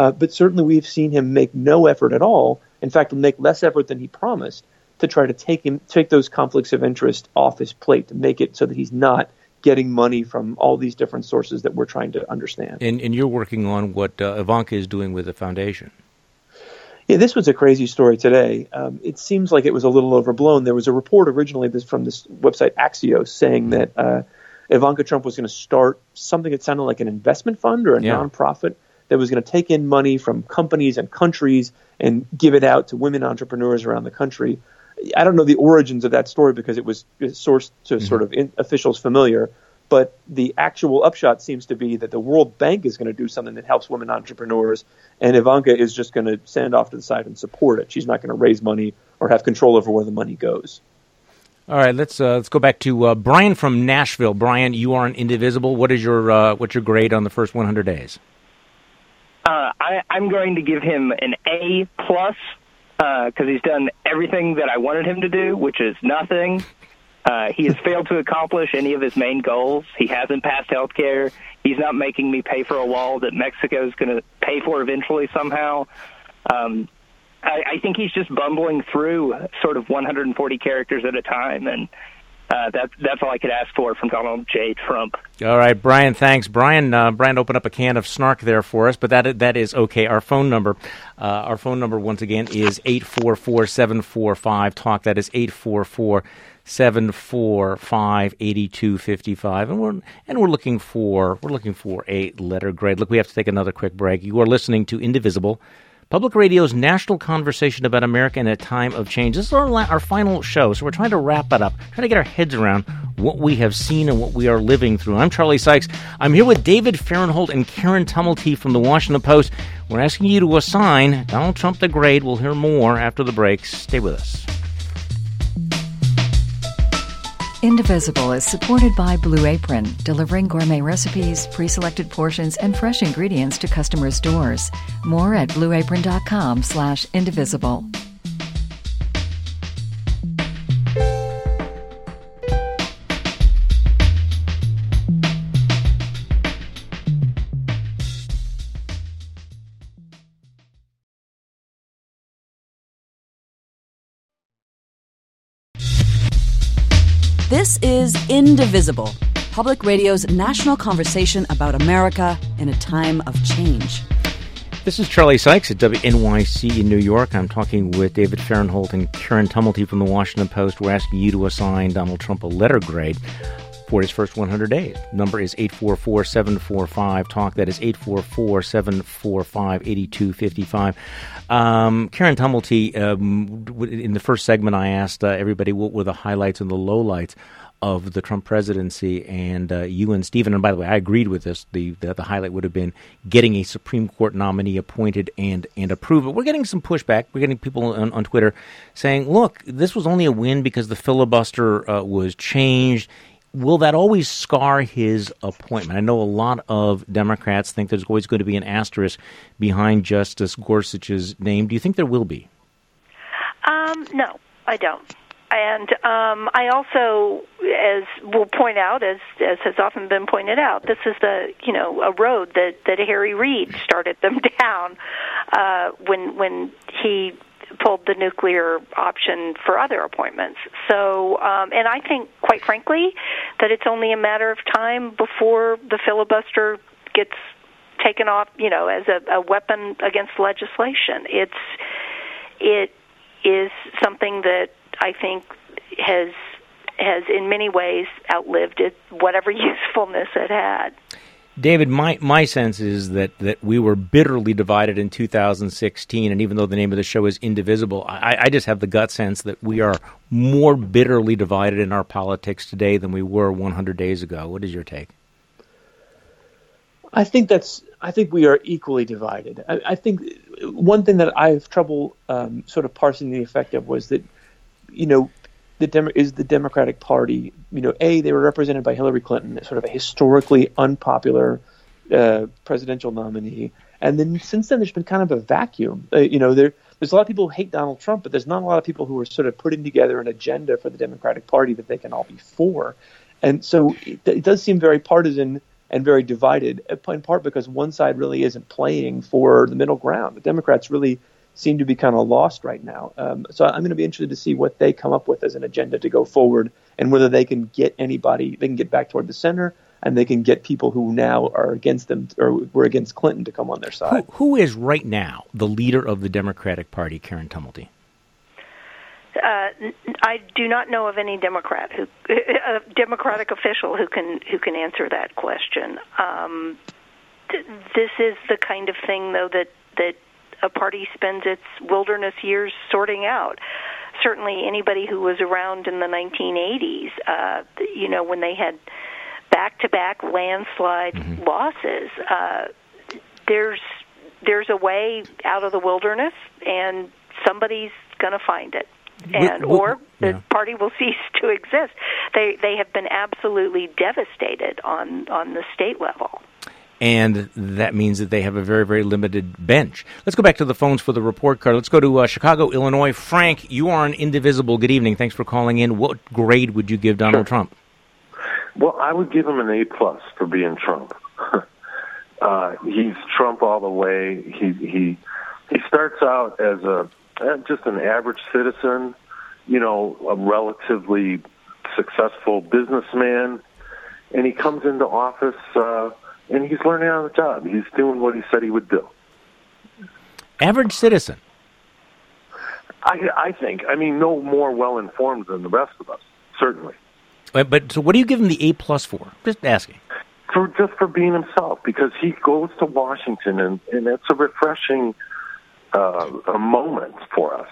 Uh, but certainly, we've seen him make no effort at all. In fact, make less effort than he promised to try to take him take those conflicts of interest off his plate to make it so that he's not getting money from all these different sources that we're trying to understand. And, and you're working on what uh, Ivanka is doing with the foundation. Yeah, this was a crazy story today. Um, it seems like it was a little overblown. There was a report originally this, from this website Axios saying that uh, Ivanka Trump was going to start something that sounded like an investment fund or a Yeah. nonprofit that was going to take in money from companies and countries and give it out to women entrepreneurs around the country. I don't know the origins of that story because it was sourced to sort of in, officials familiar. But the actual upshot seems to be that the World Bank is going to do something that helps women entrepreneurs, and Ivanka is just going to stand off to the side and support it. She's not going to raise money or have control over where the money goes. All right, let's uh, let's go back to uh, Brian from Nashville. Brian, you are an indivisible. What is your uh, what's your grade on the first 100 days? Uh, I, I'm going to give him an A plus because he's done everything that I wanted him to do, which is nothing. Uh, he has failed to accomplish any of his main goals. He hasn't passed health care. He's not making me pay for a wall that Mexico is going to pay for eventually somehow. Um, I, I think he's just bumbling through sort of 140 characters at a time, and uh, that, that's all I could ask for from Donald J. Trump. All right, Brian. Thanks, Brian. Uh, Brian opened up a can of snark there for us, but that that is okay. Our phone number, uh, our phone number once again is eight four four seven four five talk. That is eight four four seven four five eighty two fifty five, and we're and we're looking for we're looking for a letter grade. Look, we have to take another quick break. You are listening to Indivisible. Public Radio's national conversation about America in a time of change. This is our, la- our final show, so we're trying to wrap it up, trying to get our heads around what we have seen and what we are living through. I'm Charlie Sykes. I'm here with David Fahrenthold and Karen Tumulty from the Washington Post. We're asking you to assign Donald Trump the grade. We'll hear more after the break. Stay with us. Indivisible is supported by Blue Apron, delivering gourmet recipes, pre selected portions, and fresh ingredients to customers' doors. More at blueapron.com slash indivisible. Is Indivisible, public radio's national conversation about America in a time of change. This is Charlie Sykes at WNYC in New York. I'm talking with David Fahrenthold and Karen Tumulty from the Washington Post. We're asking you to assign Donald Trump a letter grade. for his first 100 days. Number is 844 745 TALK. That is 844 745 8255. Um, Karen Tumulty, um, in the first segment, I asked uh, everybody what were the highlights and the lowlights of the Trump presidency, and uh, you and Stephen, and by the way, I agreed with this. The, the, the highlight would have been getting a Supreme Court nominee appointed and and approved. But we're getting some pushback. We're getting people on, on Twitter saying, "Look, this was only a win because the filibuster uh, was changed." Will that always scar his appointment? I know a lot of Democrats think there's always going to be an asterisk behind Justice Gorsuch's name. Do you think there will be? Um, no, I don't. And um, I also, as we'll point out, as as has often been pointed out, this is the you know a road that that Harry Reid started them down uh, when when he pulled the nuclear option for other appointments. So, um, and I think, quite frankly, that it's only a matter of time before the filibuster gets taken off, you know, as a, a weapon against legislation. It's it is something that I think has has in many ways outlived it, whatever usefulness it had. David, my, my sense is that, that we were bitterly divided in 2016, and even though the name of the show is Indivisible, I, I just have the gut sense that we are more bitterly divided in our politics today than we were 100 days ago. What is your take? I think that's. I think we are equally divided. I, I think one thing that I have trouble um, sort of parsing the effect of was that, you know, the Dem- is the Democratic Party. You know, a they were represented by Hillary Clinton, sort of a historically unpopular uh, presidential nominee, and then since then there's been kind of a vacuum. Uh, you know, there there's a lot of people who hate Donald Trump, but there's not a lot of people who are sort of putting together an agenda for the Democratic Party that they can all be for, and so it, it does seem very partisan and very divided, in part because one side really isn't playing for the middle ground. The Democrats really seem to be kind of lost right now. Um, so I'm going to be interested to see what they come up with as an agenda to go forward, and whether they can get anybody, they can get back toward the center, and they can get people who now are against them or were against Clinton to come on their side. Who, who is right now the leader of the Democratic Party, Karen Tumulty? Uh, I do not know of any Democrat who, a Democratic official who can who can answer that question. Um, th- this is the kind of thing, though, that that a party spends its wilderness years sorting out. Certainly, anybody who was around in the 1980s, uh, you know, when they had back-to-back landslide mm-hmm. losses, uh, there's there's a way out of the wilderness, and somebody's going to find it and or the yeah. party will cease to exist. They they have been absolutely devastated on on the state level and that means that they have a very, very limited bench. Let's go back to the phones for the report card. Let's go to uh, Chicago, Illinois. Frank, you are an indivisible. Good evening. Thanks for calling in. What grade would you give Donald sure. Trump? Well, I would give him an A plus for being Trump. uh, he's Trump all the way. He he he starts out as a uh, just an average citizen, you know, a relatively successful businessman, and he comes into office. Uh, and he's learning on the job. He's doing what he said he would do. Average citizen. I, I think. I mean, no more well informed than the rest of us, certainly. But, but so, what do you give him the A plus for? Just asking. For just for being himself, because he goes to Washington, and and it's a refreshing uh, a moment for us.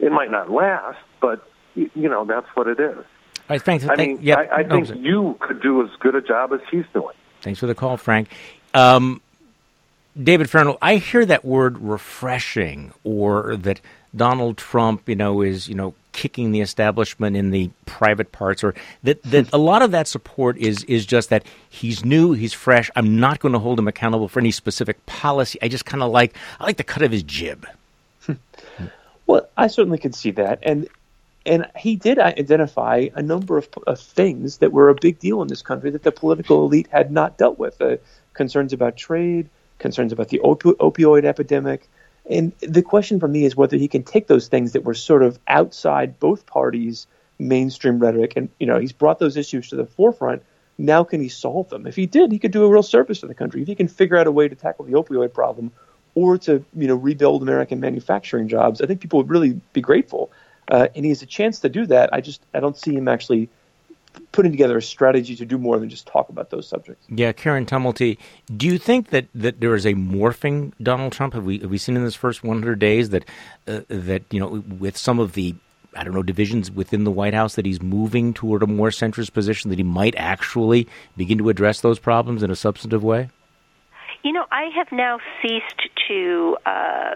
It might not last, but you know that's what it is. All right, thanks. I mean, yep. I, I no, think you could do as good a job as he's doing. Thanks for the call, Frank. Um, David Fahrenthold, I hear that word refreshing, or that Donald Trump, you know, is you know kicking the establishment in the private parts, or that that a lot of that support is is just that he's new, he's fresh. I'm not going to hold him accountable for any specific policy. I just kind of like I like the cut of his jib. well, I certainly can see that, and and he did identify a number of, of, things that were a big deal in this country that the political elite had not dealt with uh, concerns about trade, concerns about the opi- opioid epidemic. And the question for me is whether he can take those things that were sort of outside both parties' mainstream rhetoric, and you know he's brought those issues to the forefront. Now, can he solve them? If he did, he could do a real service to the country. If he can figure out a way to tackle the opioid problem, or to you know rebuild American manufacturing jobs, I think people would really be grateful uh, and he has a chance to do that. I just I don't see him actually putting together a strategy to do more than just talk about those subjects. Yeah, Karen Tumulty, do you think that, that there is a morphing Donald Trump? Have we have we seen in this first 100 days that uh, that you know with some of the I don't know divisions within the White House that he's moving toward a more centrist position that he might actually begin to address those problems in a substantive way? You know, I have now ceased to uh,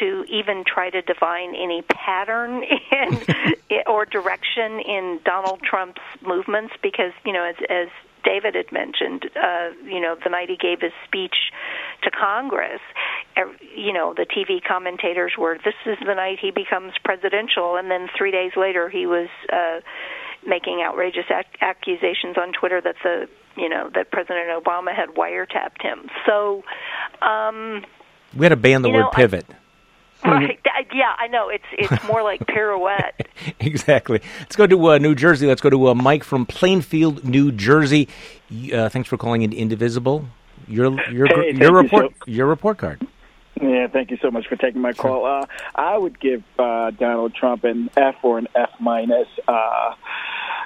to even try to divine any pattern in, or direction in Donald Trump's movements because, you know, as, as David had mentioned, uh, you know, the night he gave his speech to Congress, you know, the TV commentators were, this is the night he becomes presidential. And then three days later, he was uh, making outrageous ac- accusations on Twitter that the, you know, that President Obama had wiretapped him. So, um, we had to ban the word know, pivot. I, Right. Yeah, I know. It's it's more like pirouette. exactly. Let's go to uh, New Jersey. Let's go to uh, Mike from Plainfield, New Jersey. Uh, thanks for calling in Indivisible. Your your hey, your report so- your report card. Yeah, thank you so much for taking my call. Uh, I would give uh, Donald Trump an F or an F minus. Uh,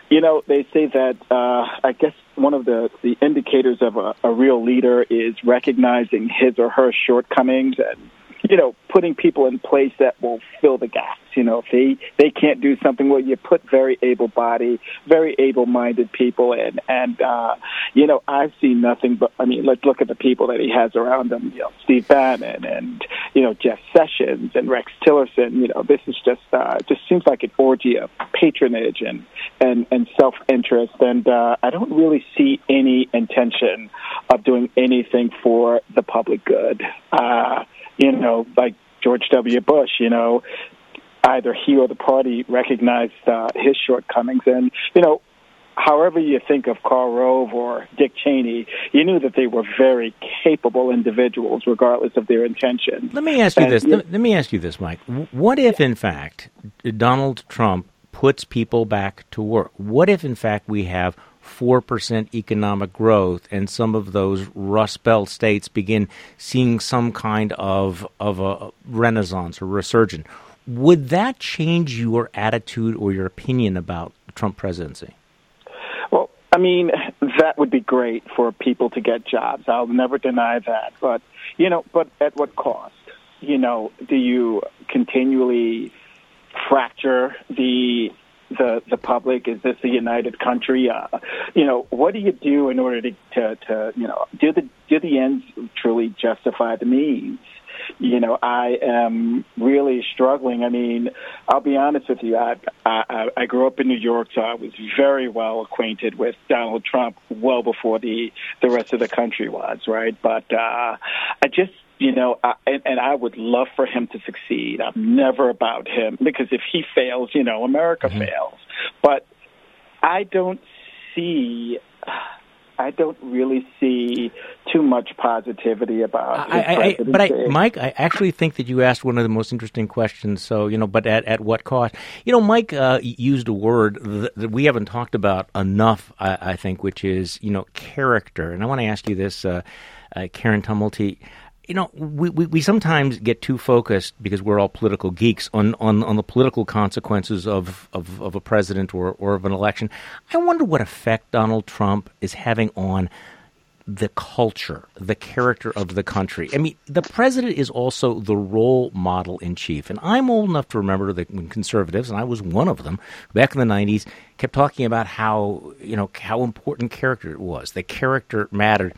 you know, they say that uh, I guess one of the, the indicators of a, a real leader is recognizing his or her shortcomings and you know, putting people in place that will fill the gaps. You know, if they they can't do something, well, you put very able-bodied, very able-minded people in, and uh, you know, I've seen nothing but. I mean, let's look at the people that he has around him. You know, Steve Bannon and you know Jeff Sessions and Rex Tillerson. You know, this is just uh, just seems like an orgy of patronage and and and self-interest, and uh, I don't really see any intention of doing anything for the public good. Uh, you know, like George W. Bush, you know, either he or the party recognized uh, his shortcomings. And, you know, however you think of Karl Rove or Dick Cheney, you knew that they were very capable individuals, regardless of their intentions. Let me ask you and, this. let, let me ask you this, Mike. What if, in fact, Donald Trump puts people back to work? What if, in fact, we have 4% economic growth and some of those Rust Belt states begin seeing some kind of, of a renaissance or resurgence, would that change your attitude or your opinion about Trump presidency? Well, I mean, that would be great for people to get jobs. I'll never deny that. But, you know, but at what cost? You know, do you continually fracture the the the public? Is this a united country? Uh, you know, what do you do in order to, to to you know do the do the ends truly justify the means? You know, I am really struggling. I mean, I'll be honest with you. I, I I grew up in New York, so I was very well acquainted with Donald Trump well before the the rest of the country was. Right, but uh, I just you know, I, and, and I would love for him to succeed. I'm never about him because if he fails, you know, America mm-hmm. fails. But I don't see. I don't really see too much positivity about. I, I, but I, Mike, I actually think that you asked one of the most interesting questions. So you know, but at, at what cost? You know, Mike uh, used a word that we haven't talked about enough. I, I think, which is you know character. And I want to ask you this, uh, uh, Karen Tumulty you know, we, we, we, sometimes get too focused because we're all political geeks on, on, on the political consequences of, of, of, a president or, or of an election. I wonder what effect Donald Trump is having on the culture, the character of the country. I mean, the president is also the role model in chief. And I'm old enough to remember that when conservatives, and I was one of them back in the 90s, kept talking about how, you know, how important character it was. The character mattered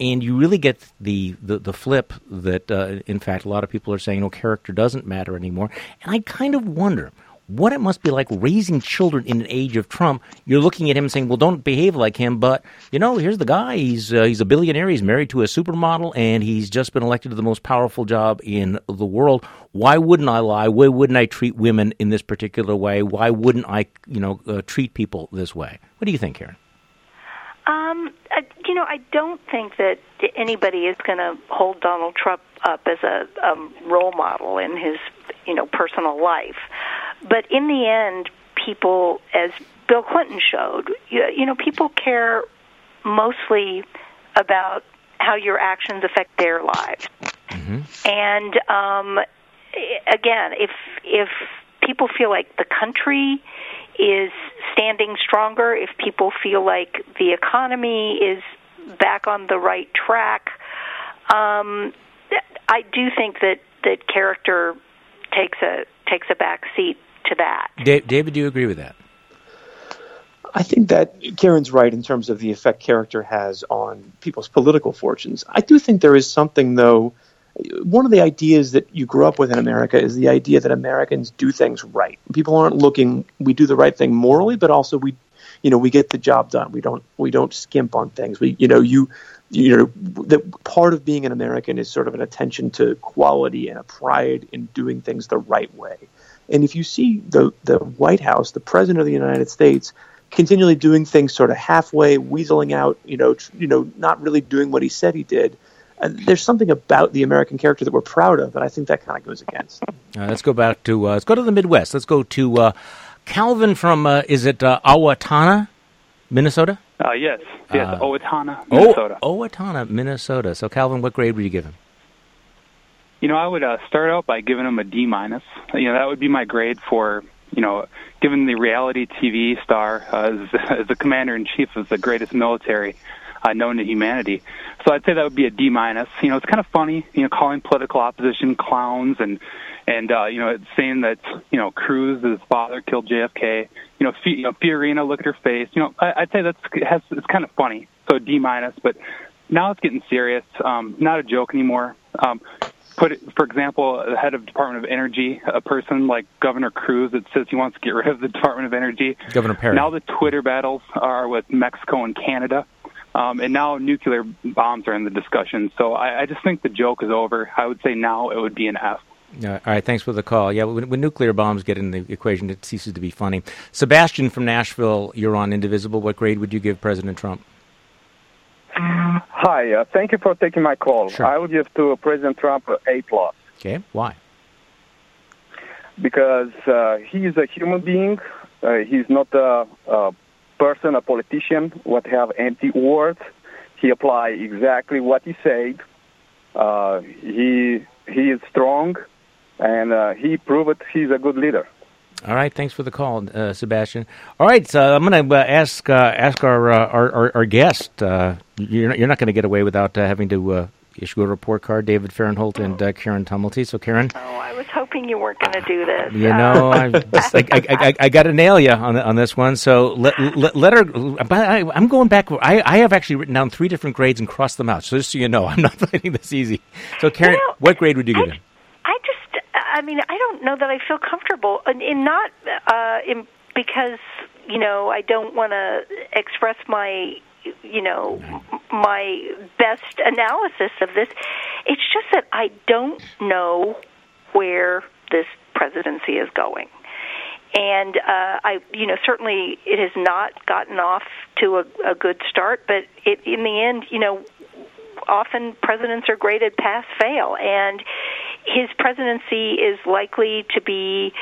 and you really get the, the, the flip that, uh, in fact, a lot of people are saying, no, character doesn't matter anymore. And I kind of wonder what it must be like raising children in an age of Trump. You're looking at him and saying, well, don't behave like him, but, you know, here's the guy. He's, uh, he's a billionaire. He's married to a supermodel, and he's just been elected to the most powerful job in the world. Why wouldn't I lie? Why wouldn't I treat women in this particular way? Why wouldn't I, you know, uh, treat people this way? What do you think, Karen? Um, I, you know, I don't think that anybody is going to hold Donald Trump up as a, a role model in his, you know, personal life. But in the end, people, as Bill Clinton showed, you, you know, people care mostly about how your actions affect their lives. Mm-hmm. And um, again, if if people feel like the country is standing stronger, if people feel like the economy is back on the right track, um, I do think that that character takes a takes a back seat to that. David, do you agree with that? I think that Karen's right in terms of the effect character has on people's political fortunes. I do think there is something, though. One of the ideas that you grew up with in America is the idea that Americans do things right. People aren't looking; we do the right thing morally, but also we, you know, we get the job done. We don't we don't skimp on things. We, you know, you you know that part of being an American is sort of an attention to quality and a pride in doing things the right way. And if you see the the White House, the President of the United States, continually doing things sort of halfway, weaseling out, you know, tr- you know, not really doing what he said he did. And there's something about the American character that we're proud of, and I think that kind of goes against. Uh, let's go back to uh, let's go to the Midwest. Let's go to uh, Calvin from uh, is it uh, Owatonna, Minnesota? Uh, yes, yes, Uh, Owatonna, Minnesota. Oh, Owatonna, Minnesota. So Calvin, what grade would you give him? You know, I would uh, start out by giving him a D minus. You know, that would be my grade for you know, given the reality TV star uh, as, as the commander in chief of the greatest military uh, known to humanity. So I'd say that would be a D minus. You know, it's kind of funny, you know, calling political opposition clowns and and uh, you know, it's saying that you know Cruz, his father, killed JFK. You know, F- you know, Fiorina, look at her face. You know, I, I'd say that's has, it's kind of funny. So D minus, but now it's getting serious. Um, not a joke anymore. Um, put it, for example, the head of Department of Energy, a person like Governor Cruz that says he wants to get rid of the Department of Energy. Governor Perry. Now the Twitter battles are with Mexico and Canada. Um, and now nuclear bombs are in the discussion. So I, I just think the joke is over. I would say now it would be an F. Uh, all right, thanks for the call. Yeah, when, when nuclear bombs get in the equation, it ceases to be funny. Sebastian from Nashville, you're on Indivisible. What grade would you give President Trump? Hi, uh, thank you for taking my call. Sure. I would give to President Trump a plus Okay, why? because uh, he is a human being. Uh, he's not a, a person, a politician, what have empty words. He apply exactly what he said. Uh, he he is strong, and uh, he proved he's a good leader. All right, thanks for the call, uh, Sebastian. All right, so I'm going to uh, ask uh, ask our, uh, our our our guest. Uh, you're not, you're not going to get away without uh, having to uh, issue a report card. David Fahrenthold and uh, Karen Tumulty. So, Karen, Oh, I was hoping you weren't going to do this. you know, I, just, I, I, I, I got to nail you on on this one. So let let, let her. But I, I'm going back. I, I have actually written down three different grades and crossed them out. So just so you know, I'm not finding this easy. So, Karen, what grade would you give him? I just, I mean, I don't know that I feel comfortable in, in not uh, in because you know I don't want to express my you know my best analysis of this. It's just that I don't know where this presidency is going. And uh, I, you know, certainly it has not gotten off to a, a good start. But it, in the end, you know, often presidents are graded pass fail, and his presidency is likely to be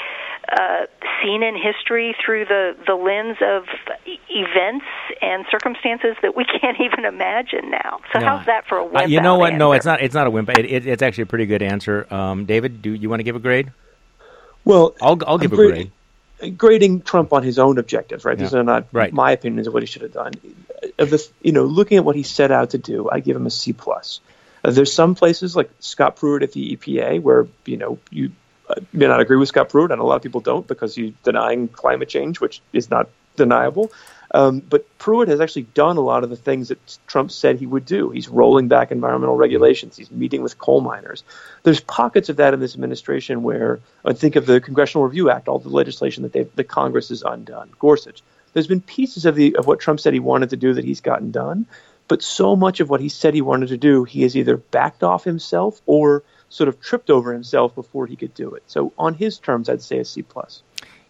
uh, seen in history through the the lens of events and circumstances that we can't even imagine now. So No. how's that for a Uh, wimp you know out what? No, it's not. It's not a wimp. It, it, it's actually a pretty good answer. Um, David, do you want to give a grade? Well, I'll I'll give I'm a grade- grade. grading Trump on his own objectives, right? These are not Right. my opinions of what he should have done. Of the, you know, looking at what he set out to do, I give him a C plus. Uh, there's some places like Scott Pruitt at the EPA where you know you uh, may not agree with Scott Pruitt, and a lot of people don't because he's denying climate change, which is not deniable. Um, but Pruitt has actually done a lot of the things that Trump said he would do. He's rolling back environmental regulations. He's meeting with coal miners. There's pockets of that in this administration where I think of the Congressional Review Act, all the legislation that the Congress has undone. Gorsuch. There's been pieces of the of what Trump said he wanted to do that he's gotten done, but so much of what he said he wanted to do, he has either backed off himself or sort of tripped over himself before he could do it. So on his terms, I'd say a C plus.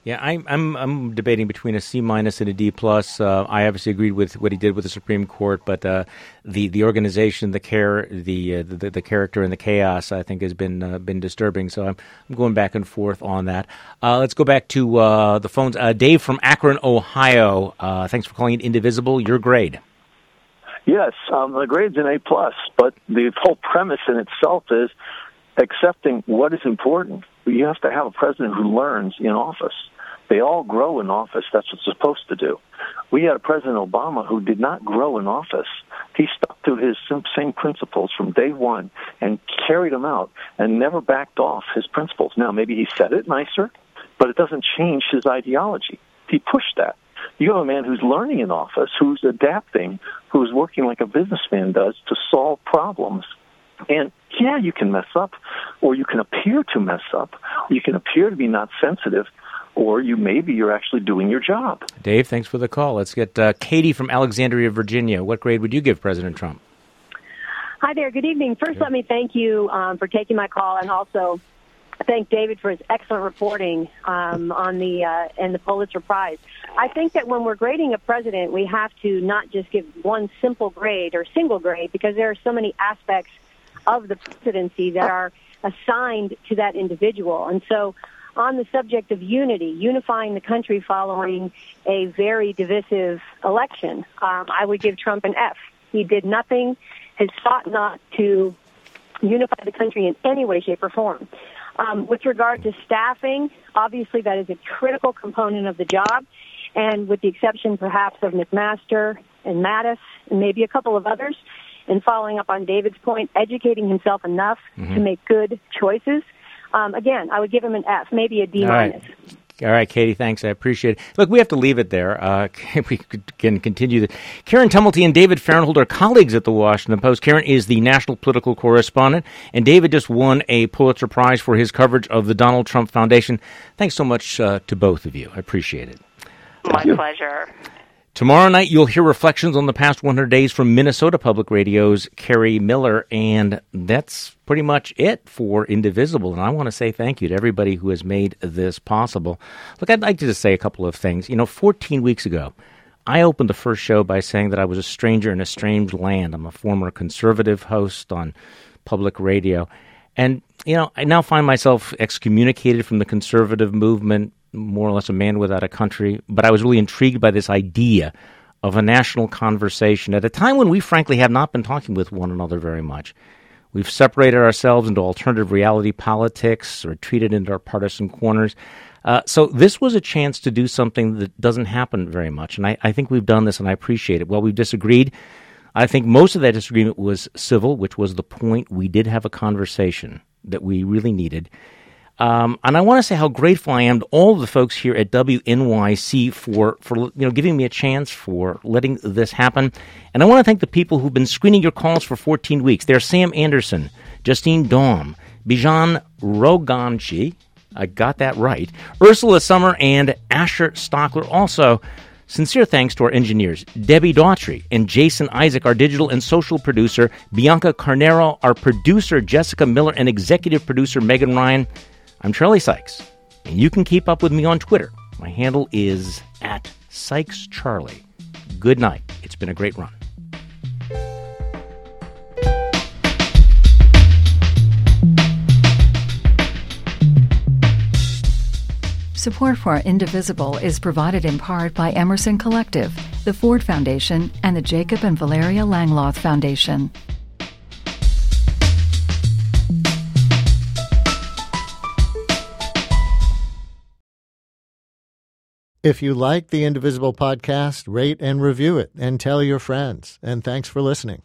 Yeah, I'm I'm I'm debating between a C minus and a D plus. Uh, I obviously agreed with what he did with the Supreme Court, but uh, the the organization, the care, the, uh, the the character, and the chaos, I think, has been uh, been disturbing. So I'm I'm going back and forth on that. Uh, let's go back to uh, the phones. Uh, Dave from Akron, Ohio. Uh, thanks for calling it Indivisible. Your grade. Yes, um, the grade's an A plus, but the whole premise in itself is accepting what is important. You have to have a president who learns in office. They all grow in office. That's what's supposed to do. We had a President Obama who did not grow in office. He stuck to his same principles from day one and carried them out and never backed off his principles. Now, maybe he said it nicer, but it doesn't change his ideology. He pushed that. You have a man who's learning in office, who's adapting, who's working like a businessman does to solve problems. And yeah, you can mess up, or you can appear to mess up, or you can appear to be not sensitive, or you maybe you're actually doing your job. Dave, thanks for the call. Let's get uh, Katie from Alexandria, Virginia. What grade would you give President Trump? Hi there. Good evening. First, let me thank you um, for taking my call, and also thank David for his excellent reporting um, on the uh, and the Pulitzer Prize. I think that when we're grading a president, we have to not just give one simple grade or single grade because there are so many aspects of the presidency that are assigned to that individual, and so on the subject of unity, unifying the country following a very divisive election, um, I would give Trump an F. He did nothing, has sought not to unify the country in any way, shape, or form. Um, with regard to staffing, obviously that is a critical component of the job, and with the exception perhaps of McMaster and Mattis and maybe a couple of others, and following up on David's point, educating himself enough mm-hmm. to make good choices um, again, I would give him an F, maybe a D minus. All right, Katie, thanks. I appreciate it. Look, we have to leave it there. Uh, we can continue. The, Karen Tumulty and David Fahrenthold are colleagues at the Washington Post. Karen is the national political correspondent, and David just won a Pulitzer Prize for his coverage of the Donald Trump Foundation. Thanks so much uh, to both of you. I appreciate it. My pleasure. Tomorrow night, you'll hear reflections on the past 100 days from Minnesota Public Radio's Kerri Miller, and that's pretty much it for Indivisible. And I want to say thank you to everybody who has made this possible. Look, I'd like to just say a couple of things. You know, 14 weeks ago, I opened the first show by saying that I was a stranger in a strange land. I'm a former conservative host on public radio. And, you know, I now find myself excommunicated from the conservative movement, more or less a man without a country, but I was really intrigued by this idea of a national conversation at a time when we frankly have not been talking with one another very much. We've separated ourselves into alternative reality politics, or retreated into our partisan corners. Uh, so this was a chance to do something that doesn't happen very much, and I, I think we've done this, and I appreciate it. Well, we've disagreed. I think most of that disagreement was civil, which was the point. We did have a conversation that we really needed. Um, and I want to say how grateful I am to all of the folks here at WNYC for, for you know giving me a chance for letting this happen. And I want to thank the people who've been screening your calls for 14 weeks. There's Sam Anderson, Justine Dom, Bijan Roganchi, I got that right, Ursula Summer, and Asher Stockler. Also, sincere thanks to our engineers, Debbie Daughtry and Jason Isaac, our digital and social producer, Bianca Carnero, our producer, Jessica Miller, and executive producer, Megan Ryan. I'm Charlie Sykes, and you can keep up with me on Twitter. My handle is at Sykes Charlie. Good night. It's been a great run. Support for Indivisible is provided in part by Emerson Collective, the Ford Foundation, and the Jacob and Valeria Langeloth Foundation. If you like the Indivisible podcast, rate and review it and tell your friends. And thanks for listening.